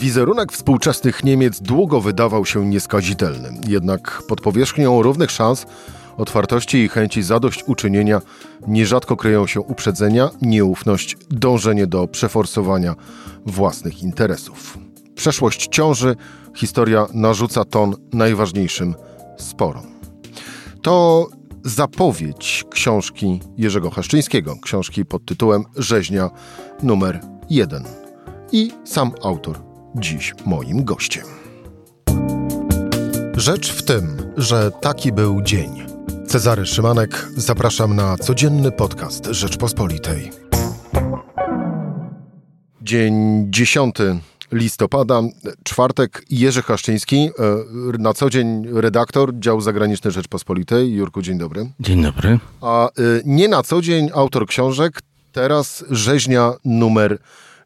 Wizerunek współczesnych Niemiec długo wydawał się nieskazitelny, jednak pod powierzchnią równych szans, otwartości i chęci zadośćuczynienia nierzadko kryją się uprzedzenia, nieufność, dążenie do przeforsowania własnych interesów. Przeszłość ciąży, historia narzuca ton najważniejszym sporom. To zapowiedź książki Jerzego Haszczyńskiego, książki pod tytułem Rzeźnia numer 1. I sam autor dziś moim gościem. Rzecz w tym, że taki był dzień. Cezary Szymanek, zapraszam na codzienny podcast Rzeczpospolitej. Dzień 10 listopada, czwartek, Jerzy Haszczyński, e, na co dzień redaktor Dział Zagraniczny Rzeczpospolitej. Jurku, dzień dobry. Dzień dobry. A e, nie na co dzień autor książek, teraz rzeźnia numer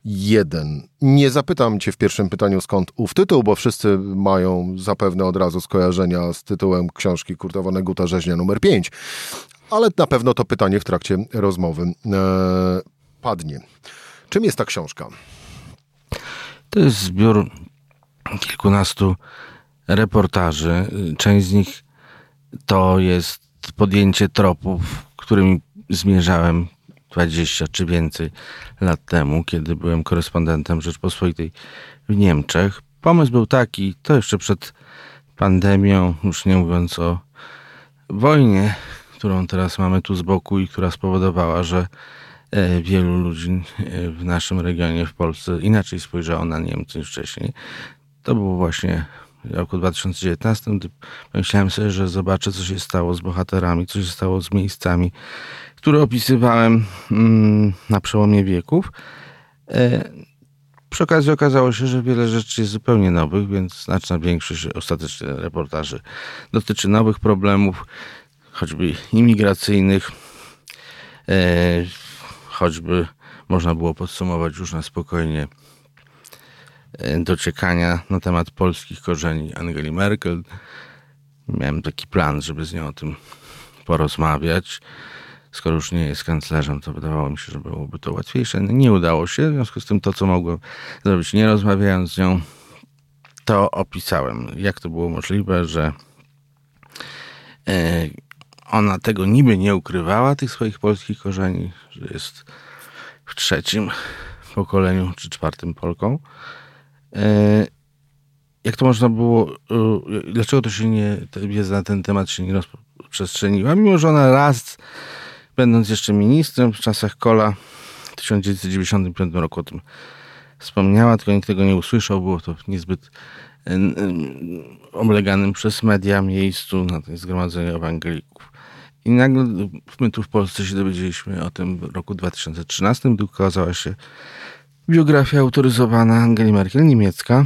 jeden. Nie zapytam cię w pierwszym pytaniu skąd ów tytuł, bo wszyscy mają zapewne od razu skojarzenia z tytułem książki Kurtowa Guta Rzeźnia numer 5. Ale na pewno to pytanie w trakcie rozmowy e, padnie. Czym jest ta książka? To jest zbiór kilkunastu reportaży. Część z nich to jest podjęcie tropów, którymi zmierzałem 20 czy więcej lat temu, kiedy byłem korespondentem Rzeczpospolitej w Niemczech. Pomysł był taki, to jeszcze przed pandemią, już nie mówiąc o wojnie, którą teraz mamy tu z boku i która spowodowała, że e, wielu ludzi e, w naszym regionie, w Polsce inaczej spojrzało na Niemcy niż wcześniej. To było właśnie w roku 2019, gdy pomyślałem sobie, że zobaczę, co się stało z bohaterami, co się stało z miejscami, które opisywałem mm, na przełomie wieków. E, przy okazji okazało się, że wiele rzeczy jest zupełnie nowych, więc znaczna większość ostatecznie reportaży dotyczy nowych problemów, choćby imigracyjnych, e, choćby można było podsumować już na spokojnie e, dociekania na temat polskich korzeni Angeli Merkel. Miałem taki plan, żeby z nią o tym porozmawiać skoro już nie jest kanclerzem, to wydawało mi się, że byłoby to łatwiejsze. Nie udało się, w związku z tym to, co mogłem zrobić, nie rozmawiając z nią, to opisałem. Jak to było możliwe, że e, ona tego niby nie ukrywała, tych swoich polskich korzeni, że jest w trzecim pokoleniu czy czwartym Polką. E, jak to można było, e, dlaczego to się nie, wiedza na ten temat się nie rozprzestrzeniła, mimo że ona raz będąc jeszcze ministrem w czasach Kola w 1995 roku o tym wspomniała, tylko nikt tego nie usłyszał. Było to niezbyt obleganym przez media miejscu na tej zgromadzeniu ewangelików. I nagle my tu w Polsce się dowiedzieliśmy o tym w roku 2013, gdy ukazała się biografia autoryzowana Angeli Merkel, niemiecka.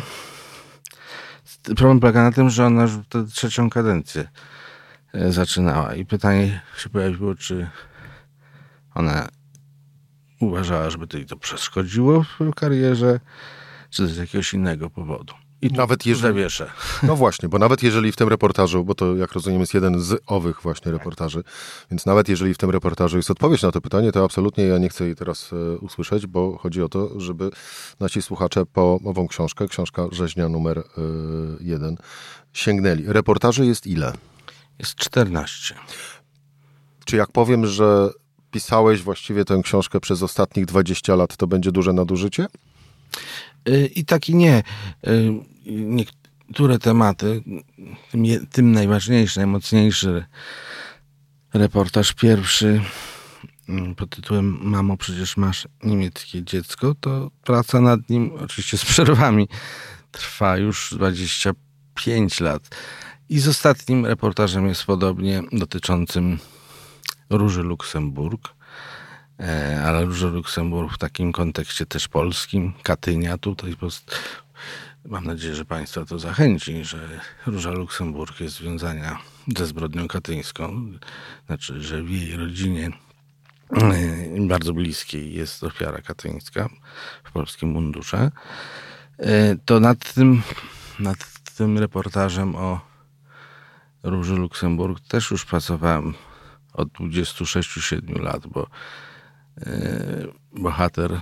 Problem polega na tym, że ona już wtedy trzecią kadencję e, zaczynała. I pytanie się pojawiło, czy ona uważała, żeby to jej to przeszkodziło w karierze, czy z jakiegoś innego powodu. I nawet jeżeli zawieszę. No właśnie, bo nawet jeżeli w tym reportażu, bo to jak rozumiem jest jeden z owych właśnie reportaży, więc nawet jeżeli w tym reportażu jest odpowiedź na to pytanie, to absolutnie ja nie chcę jej teraz e, usłyszeć, bo chodzi o to, żeby nasi słuchacze po ową książkę, książka rzeźnia numer e, jeden, sięgnęli. Reportaży jest ile? Jest 14. Czy jak powiem, że pisałeś właściwie tę książkę przez ostatnich 20 lat, to będzie duże nadużycie? Y, I tak i nie. Y, niektóre tematy, tym, najważniejszy, najmocniejszy reportaż pierwszy mm, pod tytułem Mamo, przecież masz niemieckie dziecko, to praca nad nim, oczywiście z przerwami, trwa już 25 lat. I z ostatnim reportażem jest podobnie, dotyczącym Róży Luksemburg, e, ale Róży Luksemburg w takim kontekście też polskim, Katynia tutaj. Mam nadzieję, że Państwa to zachęci, że Róża Luksemburg jest związana ze zbrodnią katyńską, znaczy, że w jej rodzinie e, bardzo bliskiej jest ofiara katyńska w polskim mundurze. E, to nad tym, nad tym reportażem o Róży Luksemburg też już pracowałem od 26-7 lat, bo e, bohater,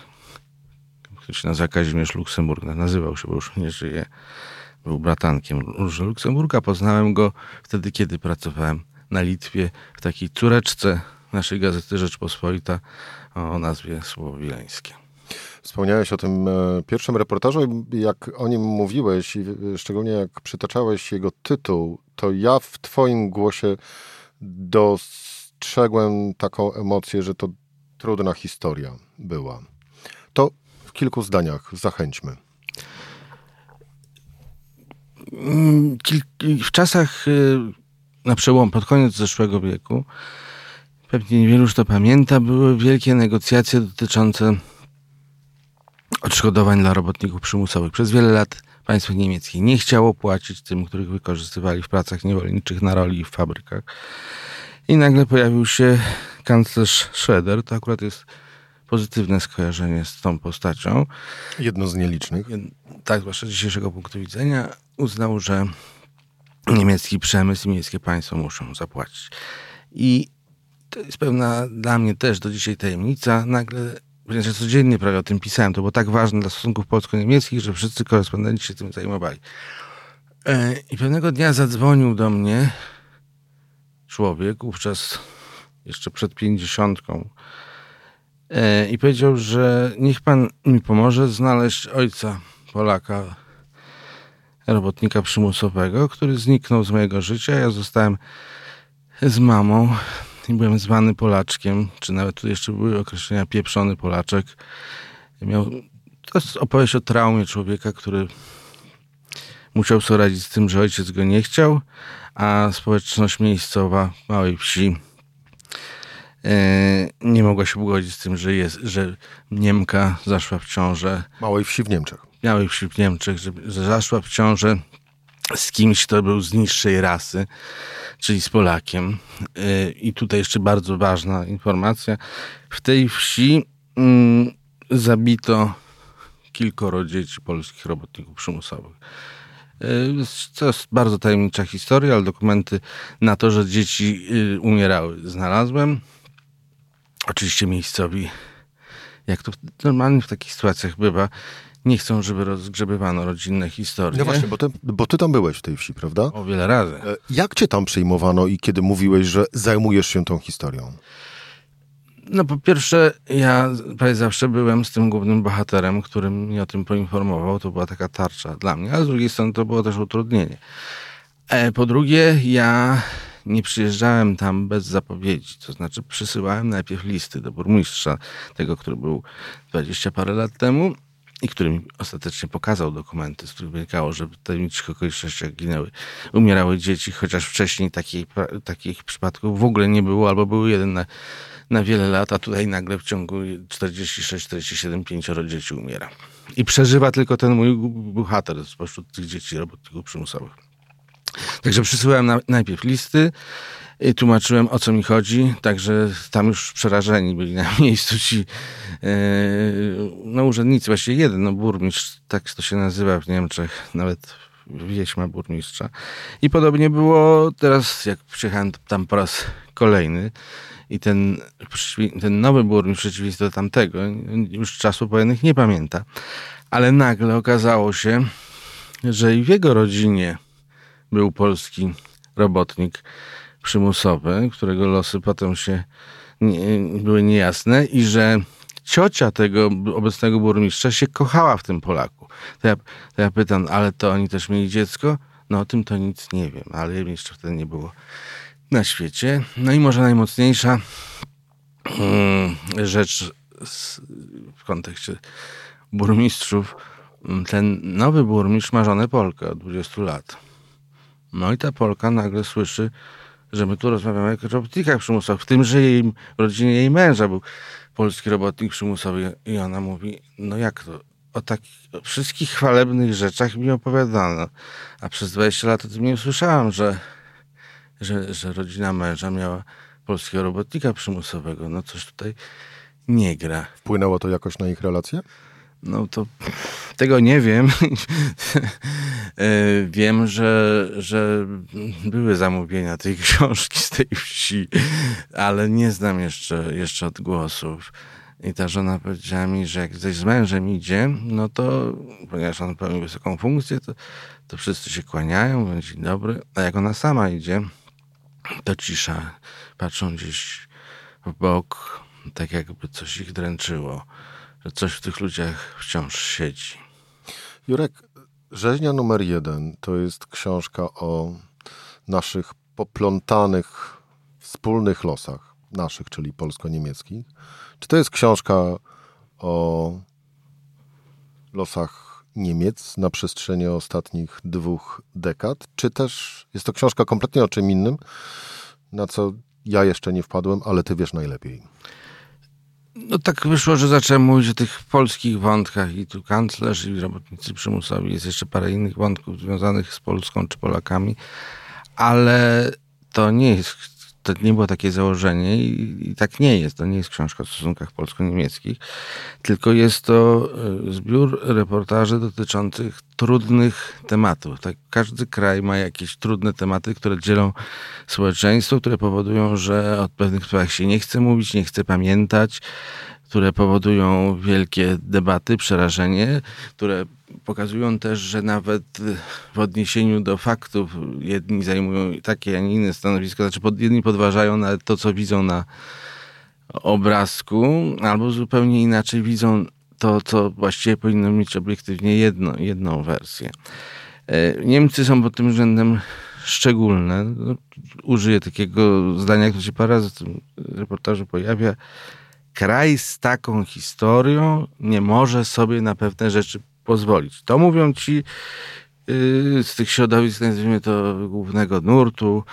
który się nazywa Kazimierz Luksemburg. Nazywał się, bo już nie żyje. Był bratankiem Róży Luksemburga. Poznałem go wtedy, kiedy pracowałem na Litwie w takiej córeczce naszej gazety Rzeczpospolita o nazwie Słowo Wileńskie. Wspomniałeś o tym e, pierwszym reportażu, jak o nim mówiłeś i szczególnie jak przytaczałeś jego tytuł, to ja w twoim głosie dostrzegłem taką emocję, że to trudna historia była. To w kilku zdaniach zachęćmy. Mm, w czasach y, na przełom, pod koniec zeszłego wieku, pewnie niewielu już to pamięta, były wielkie negocjacje dotyczące odszkodowań dla robotników przymusowych. Przez wiele lat państwo niemieckie nie chciało płacić tym, których wykorzystywali w pracach niewolniczych na roli i w fabrykach. I nagle pojawił się kanclerz Schroeder. To akurat jest pozytywne skojarzenie z tą postacią. Jedno z nielicznych. Tak, zwłaszcza z dzisiejszego punktu widzenia. Uznał, że niemiecki przemysł i niemieckie państwo muszą zapłacić. I to jest pewna dla mnie też do dzisiaj tajemnica. Nagle Ja codziennie prawie o tym pisałem. To było tak ważne dla stosunków polsko-niemieckich, że wszyscy korespondenci się tym zajmowali. E, I pewnego dnia zadzwonił do mnie człowiek, wówczas jeszcze przed pięćdziesiątką, e, i powiedział, że niech pan mi pomoże znaleźć ojca Polaka, robotnika przymusowego, który zniknął z mojego życia. Ja zostałem z mamą i byłem zwany Polaczkiem, czy nawet tu jeszcze były określenia pieprzony Polaczek. Miał, to jest opowieść o traumie człowieka, który musiał sobie radzić z tym, że ojciec go nie chciał, a społeczność miejscowa małej wsi e, nie mogła się pogodzić z tym, że, jest, że Niemka zaszła w ciążę. Małej wsi w Niemczech. Małej wsi w Niemczech, że, że zaszła w ciążę z kimś, kto był z niższej rasy czyli z Polakiem. Y, I tutaj jeszcze bardzo ważna informacja. W tej wsi mm, zabito kilkoro dzieci polskich robotników przymusowych. Y, to jest bardzo tajemnicza historia, ale dokumenty na to, że dzieci y, umierały, znalazłem. Oczywiście miejscowi, jak to normalnie w takich sytuacjach bywa, nie chcą, żeby rozgrzebywano rodzinne historie. No właśnie, bo ty, bo ty tam byłeś w tej wsi, prawda? O wiele razy. E, jak cię tam przyjmowano i kiedy mówiłeś, że zajmujesz się tą historią? No po pierwsze, ja prawie zawsze byłem z tym głównym bohaterem, który mnie o tym poinformował. To była taka tarcza dla mnie, a z drugiej strony to było też utrudnienie. E, po drugie, ja nie przyjeżdżałem tam bez zapowiedzi. To znaczy przysyłałem najpierw listy do burmistrza, tego, który był dwadzieścia parę lat temu i który mi ostatecznie pokazał dokumenty, z których wynikało, że w tajemniczych okolicznościach ginęły, umierały dzieci, chociaż wcześniej takich, przypadków w ogóle nie było, albo były jeden na, na wiele lat, a tutaj nagle w ciągu 46, 47, pięcioro dzieci umiera. I przeżywa tylko ten mój bohater spośród tych dzieci robotników przymusowych. Także przysyłałem na, najpierw listy, tłumaczyłem o co mi chodzi, także tam już przerażeni byli na miejscu ci e, no urzędnicy, właściwie jeden, no burmistrz, tak to się nazywa w Niemczech, nawet wieśma burmistrza. I podobnie było teraz, jak przyjechałem tam po raz kolejny i ten, ten nowy burmistrz przeciwieństwo do tamtego, już czasów wojennych nie pamięta, ale nagle okazało się, że i w jego rodzinie był polski robotnik, przymusowy, którego losy potem się nie, były niejasne i że ciocia tego obecnego burmistrza się kochała w tym Polaku. To ja, to ja pytam, ale to oni też mieli dziecko? No o tym to nic nie wiem, ale jeszcze wtedy nie było na świecie. No i może najmocniejsza hmm, rzecz w kontekście burmistrzów. Ten nowy burmistrz ma żonę Polkę od 20 lat. No i ta Polka nagle słyszy, że my tu rozmawiamy o robotnikach przymusowych, w tym, że jej, rodzinie jej męża był polski robotnik przymusowy i ona mówi, no jak to, o takich o wszystkich chwalebnych rzeczach mi opowiadano, a przez 20 lat o tym nie usłyszałam, że, że, że rodzina męża miała polskiego robotnika przymusowego. No coś tutaj nie gra. Wpłynęło to jakoś na ich relacje? No to tego nie wiem. E, wiem, że, że były zamówienia tej książki z tej wsi, ale nie znam jeszcze, jeszcze odgłosów. I ta żona powiedziała mi, że jak coś z mężem idzie, no to, ponieważ on pełni wysoką funkcję, to, to wszyscy się kłaniają, mówią dzień dobry, a jak ona sama idzie, to cisza, patrzą gdzieś w bok, tak jakby coś ich dręczyło, coś w tych ludziach wciąż siedzi. Jurek, Rzeźnia numer jeden to jest książka o naszych poplątanych wspólnych losach, naszych, czyli polsko-niemieckich. Czy to jest książka o losach Niemiec na przestrzeni ostatnich dwóch dekad, czy też jest to książka kompletnie o czym innym, na co ja jeszcze nie wpadłem, ale ty wiesz najlepiej. No tak wyszło, że zacząłem mówić o tych polskich wątkach i tu kanclerz i robotnicy przymusowi. Jest jeszcze parę innych wątków związanych z Polską czy Polakami, ale to nie jest, to nie było takie założenie i, i tak nie jest. To nie jest książka o stosunkach polsko-niemieckich, tylko jest to e, zbiór reportaży dotyczących trudnych tematów. Tak, każdy kraj ma jakieś trudne tematy, które dzielą społeczeństwo, które powodują, że o pewnych sprawach się nie chce mówić, nie chce pamiętać, które powodują wielkie debaty, przerażenie, które pokazują też, że nawet w odniesieniu do faktów jedni zajmują takie, a nie inne stanowisko, znaczy jedni podważają nawet to, co widzą na obrazku, albo zupełnie inaczej widzą to, co właściwie powinno mieć obiektywnie jedno, jedną wersję. E, Niemcy są pod tym względem szczególne. No, użyję takiego zdania, które się parę razy w tym reportażu pojawia. Kraj z taką historią nie może sobie na pewne rzeczy pozwolić. To mówią ci yy, z tych środowisk, nazwijmy to głównego nurtu,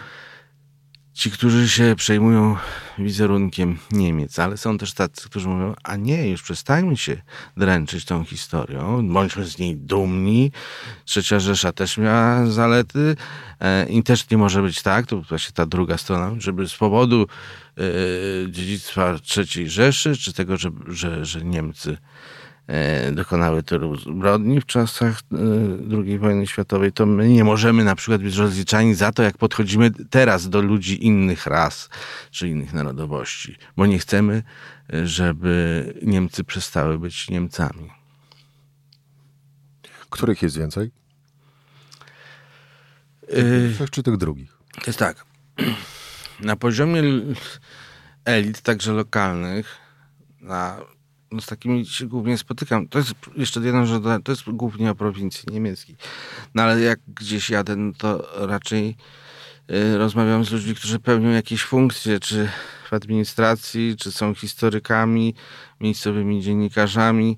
ci, którzy się przejmują wizerunkiem Niemiec, ale są też tacy, którzy mówią, a nie, już przestańmy się dręczyć tą historią, bądźmy z niej dumni. Trzecia Rzesza też miała zalety e, i też nie może być tak, to właśnie ta druga strona, żeby z powodu e, dziedzictwa trzeciej Rzeszy, czy tego, że, że, że Niemcy dokonały tylu zbrodni w czasach e, II wojny światowej, to my nie możemy na przykład być rozliczani za to, jak podchodzimy teraz do ludzi innych ras czy innych narodowości, bo nie chcemy, e, żeby Niemcy przestały być Niemcami. Których jest więcej? Tych czy tych drugich? Jest tak. Na poziomie elit, także lokalnych, na no z takimi się głównie spotykam. To jest jeszcze jedna rzecz, to jest głównie o prowincji niemieckiej. No ale jak gdzieś jadę, no to raczej y, rozmawiam z ludźmi, którzy pełnią jakieś funkcje, czy w administracji, czy są historykami, miejscowymi dziennikarzami,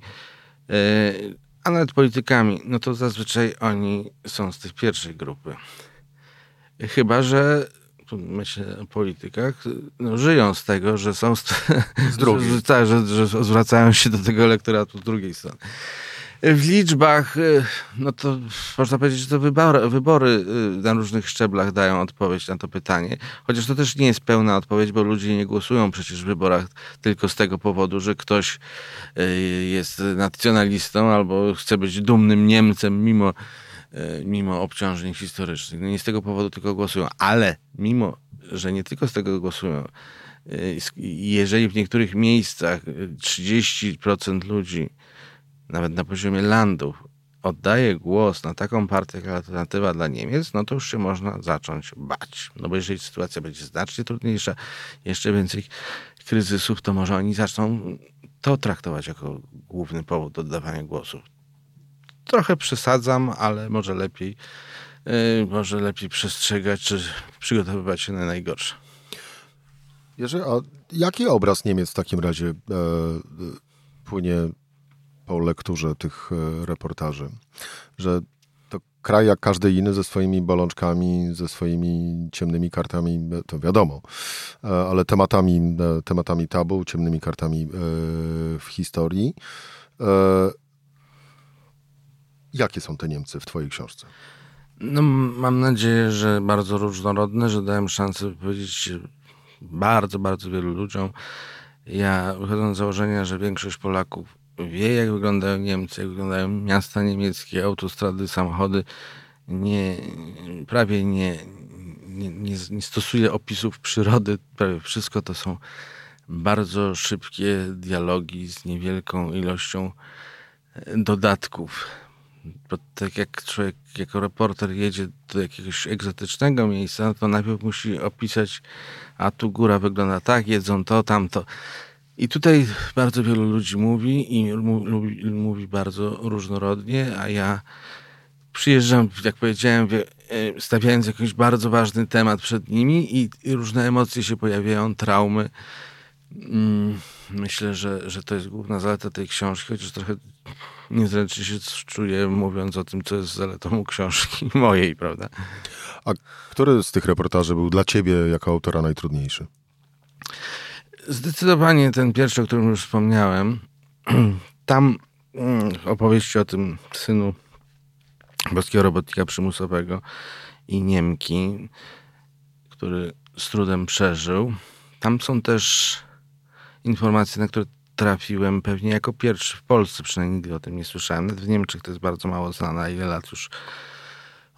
y, a nawet politykami. No to zazwyczaj oni są z tej pierwszej grupy. Chyba, że myślę o politykach, no, żyją z tego, że są z, z drugiej. że, że, że zwracają się do tego elektoratu z drugiej strony. W liczbach, y, no to można powiedzieć, że to wybory, wybory na różnych szczeblach dają odpowiedź na to pytanie. Chociaż to też nie jest pełna odpowiedź, bo ludzie nie głosują przecież w wyborach tylko z tego powodu, że ktoś y, jest nacjonalistą albo chce być dumnym Niemcem mimo mimo obciążeń historycznych. No nie z tego powodu tylko głosują, ale mimo, że nie tylko z tego głosują, e, jeżeli w niektórych miejscach 30% ludzi, nawet na poziomie landów, oddaje głos na taką partię jak alternatywa dla Niemiec, no to już się można zacząć bać. No bo jeżeli sytuacja będzie znacznie trudniejsza, jeszcze więcej kryzysów, to może oni zaczną to traktować jako główny powód oddawania głosów trochę przesadzam, ale może lepiej, yy, może lepiej przestrzegać, czy przygotowywać się na najgorsze. Jerzy, a jaki obraz Niemiec w takim razie e, płynie po lekturze tych e, reportaży? Że to kraj jak każdy inny ze swoimi bolączkami, ze swoimi ciemnymi kartami, e, to wiadomo, e, ale tematami, e, tematami tabu, ciemnymi kartami e, w historii. Jakie są te Niemcy w Twojej książce? No, mam nadzieję, że bardzo różnorodne, że dałem szansę powiedzieć bardzo, bardzo wielu ludziom. Ja wychodząc z założenia, że większość Polaków wie, jak wyglądają Niemcy, jak wyglądają miasta niemieckie, autostrady, samochody, nie, prawie nie, nie, nie, nie stosuje opisów przyrody. Prawie wszystko to są bardzo szybkie dialogi z niewielką ilością dodatków. Bo tak jak człowiek jako reporter jedzie do jakiegoś egzotycznego miejsca, to najpierw musi opisać, a tu góra wygląda tak, jedzą to, tamto. I tutaj bardzo wielu ludzi mówi i mówi, mówi bardzo różnorodnie, a ja przyjeżdżam, jak powiedziałem, e, stawiając jakiś bardzo ważny temat przed nimi i, i różne emocje się pojawiają, traumy. Mm, myślę, że, że to jest główna zaleta tej książki, chociaż trochę niezręcznie się czuję mówiąc o tym, co jest zaletą książki mojej, prawda? A który z tych reportaży był dla ciebie jako autora najtrudniejszy? Zdecydowanie ten pierwszy, o którym już wspomniałem. Tam mm, opowieści o tym synu boskiego robotnika przymusowego i Niemki, który z trudem przeżył. Tam są też informacje, na które trafiłem pewnie jako pierwszy w Polsce, przynajmniej nigdy o tym nie słyszałem. Nawet w Niemczech to jest bardzo mało znane, ile lat już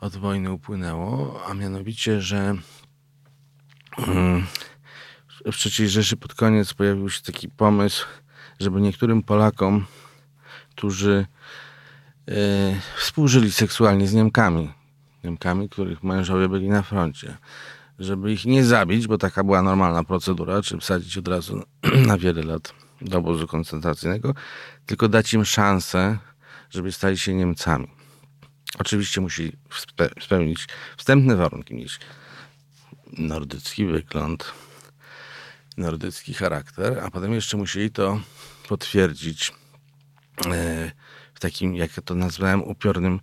od wojny upłynęło, a mianowicie, że mm, w III Rzeszy pod koniec pojawił się taki pomysł, żeby niektórym Polakom, którzy e, współżyli seksualnie z Niemkami, Niemkami, których mężowie byli na froncie, żeby ich nie zabić, bo taka była normalna procedura, czy wsadzić od razu na wiele lat do obozu koncentracyjnego, tylko dać im szansę, żeby stali się Niemcami. Oczywiście musi spełnić wstępne warunki, mieć nordycki wygląd, nordycki charakter, a potem jeszcze musieli to potwierdzić e, w takim, jak to nazwałem, upiornym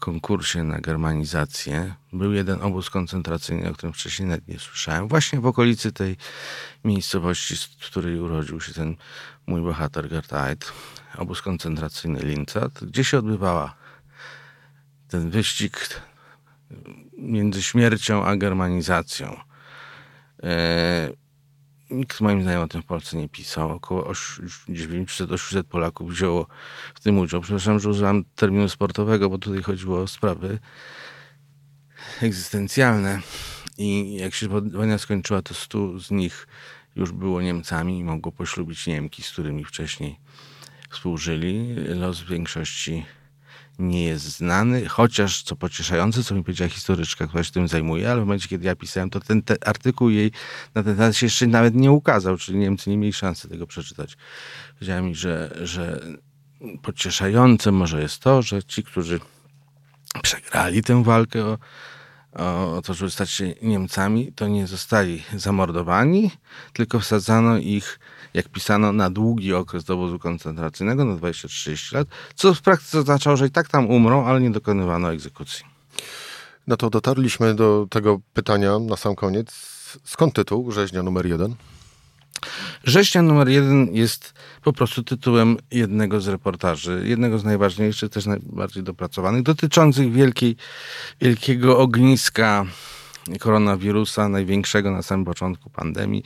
konkursie na germanizację. Był jeden obóz koncentracyjny, o którym wcześniej nawet nie słyszałem, właśnie w okolicy tej miejscowości, w której urodził się ten mój bohater Gert Eid, obóz koncentracyjny Linzat, gdzie się odbywała ten wyścig między śmiercią a germanizacją. E, Nikt moim znajomym o tym w Polsce nie pisał. Około 900-800 Polaków wzięło w tym udział. Przepraszam, że użyłam terminu sportowego, bo tutaj chodziło o sprawy egzystencjalne. I jak się wojna skończyła, to 100 z nich już było Niemcami i mogło poślubić Niemki, z którymi wcześniej współżyli. Los większości nie jest znany, chociaż co pocieszające, co mi powiedziała historyczka, która się tym zajmuje, ale w momencie, kiedy ja pisałem, to ten te, artykuł jej na ten temat się jeszcze nawet nie ukazał, czyli Niemcy nie mieli szansy tego przeczytać. Powiedziała mi, że, że pocieszające może jest to, że ci, którzy przegrali tę walkę o, o to, żeby stać się Niemcami, to nie zostali zamordowani, tylko wsadzano ich jak pisano, na długi okres do obozu koncentracyjnego, na 20-30 lat, co w praktyce oznaczało, że i tak tam umrą, ale nie dokonywano egzekucji. No to dotarliśmy do tego pytania na sam koniec. Skąd tytuł Rzeźnia numer jeden? Rzeźnia numer jeden jest po prostu tytułem jednego z reportaży, jednego z najważniejszych, też najbardziej dopracowanych, dotyczących wielkiej, wielkiego ogniska koronawirusa, największego na samym początku pandemii,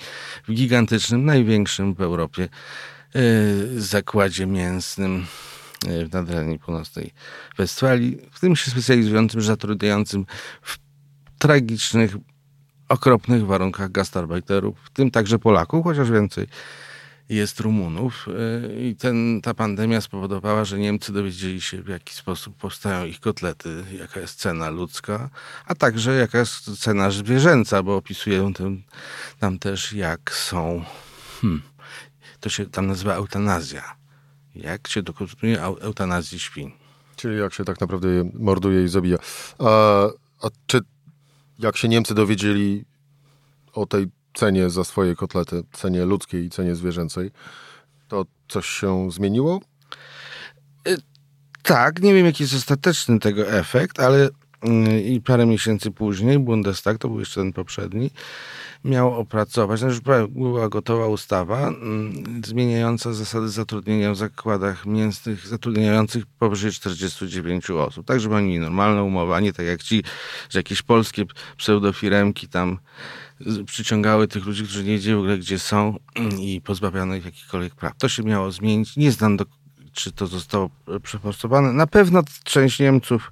w gigantycznym, największym w Europie y, zakładzie mięsnym y, w Nadrenii Północnej Westfalii, w tym się specjalizującym, zatrudniającym w tragicznych, okropnych warunkach gastarbeiterów, w tym także Polaków, chociaż więcej jest Rumunów y, i ten, ta pandemia spowodowała, że Niemcy dowiedzieli się w jaki sposób powstają ich kotlety, jaka jest cena ludzka, a także jaka jest cena zwierzęca, bo opisują tam, tam też jak są, hmm, to się tam nazywa eutanazja, jak się dokonuje eutanazji świń. Czyli jak się tak naprawdę morduje i zabija. A, a czy jak się Niemcy dowiedzieli o tej cenie za swoje kotlety, cenie ludzkiej i cenie zwierzęcej, to coś się zmieniło? Y, tak, nie wiem jaki jest ostateczny tego efekt, ale y, i parę miesięcy później Bundestag, to był jeszcze ten poprzedni, miał opracować, znaczy była gotowa ustawa mm, zmieniająca zasady zatrudnienia w zakładach mięsnych zatrudniających powyżej 49 osób. Tak, żeby oni normalne umowy, a nie tak jak ci, że jakieś polskie pseudofiremki tam przyciągały tych ludzi, którzy nie wiedzieli w ogóle gdzie są i pozbawiano ich jakichkolwiek praw. To się miało zmienić. Nie znam, do, czy to zostało przeforsowane. Na pewno część Niemców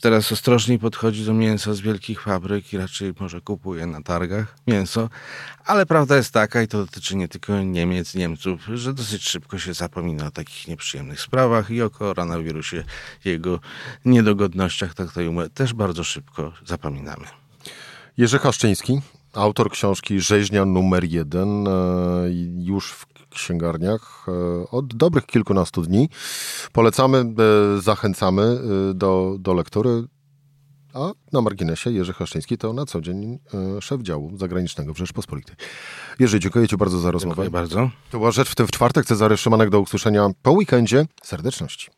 teraz ostrożniej podchodzi do mięsa z wielkich fabryk i raczej może kupuje na targach mięso. Ale prawda jest taka, i to dotyczy nie tylko Niemiec, Niemców, że dosyć szybko się zapomina o takich nieprzyjemnych sprawach i o koronawirusie, jego niedogodnościach, tak to też bardzo szybko zapominamy. Jerzy Haszczyński, autor książki Rzeźnia numer jeden, e, już w księgarniach e, od dobrych kilkunastu dni. Polecamy, e, zachęcamy do, do lektury. A na marginesie Jerzy Haszczyński to na co dzień szef działu zagranicznego w Rzeczpospolitej. Jerzy, dziękuję Ci bardzo za rozmowę. Dziękuję bardzo. To była Rzecz w tym w czwartek. Cezary Szymanek do usłyszenia po weekendzie. Serdeczności.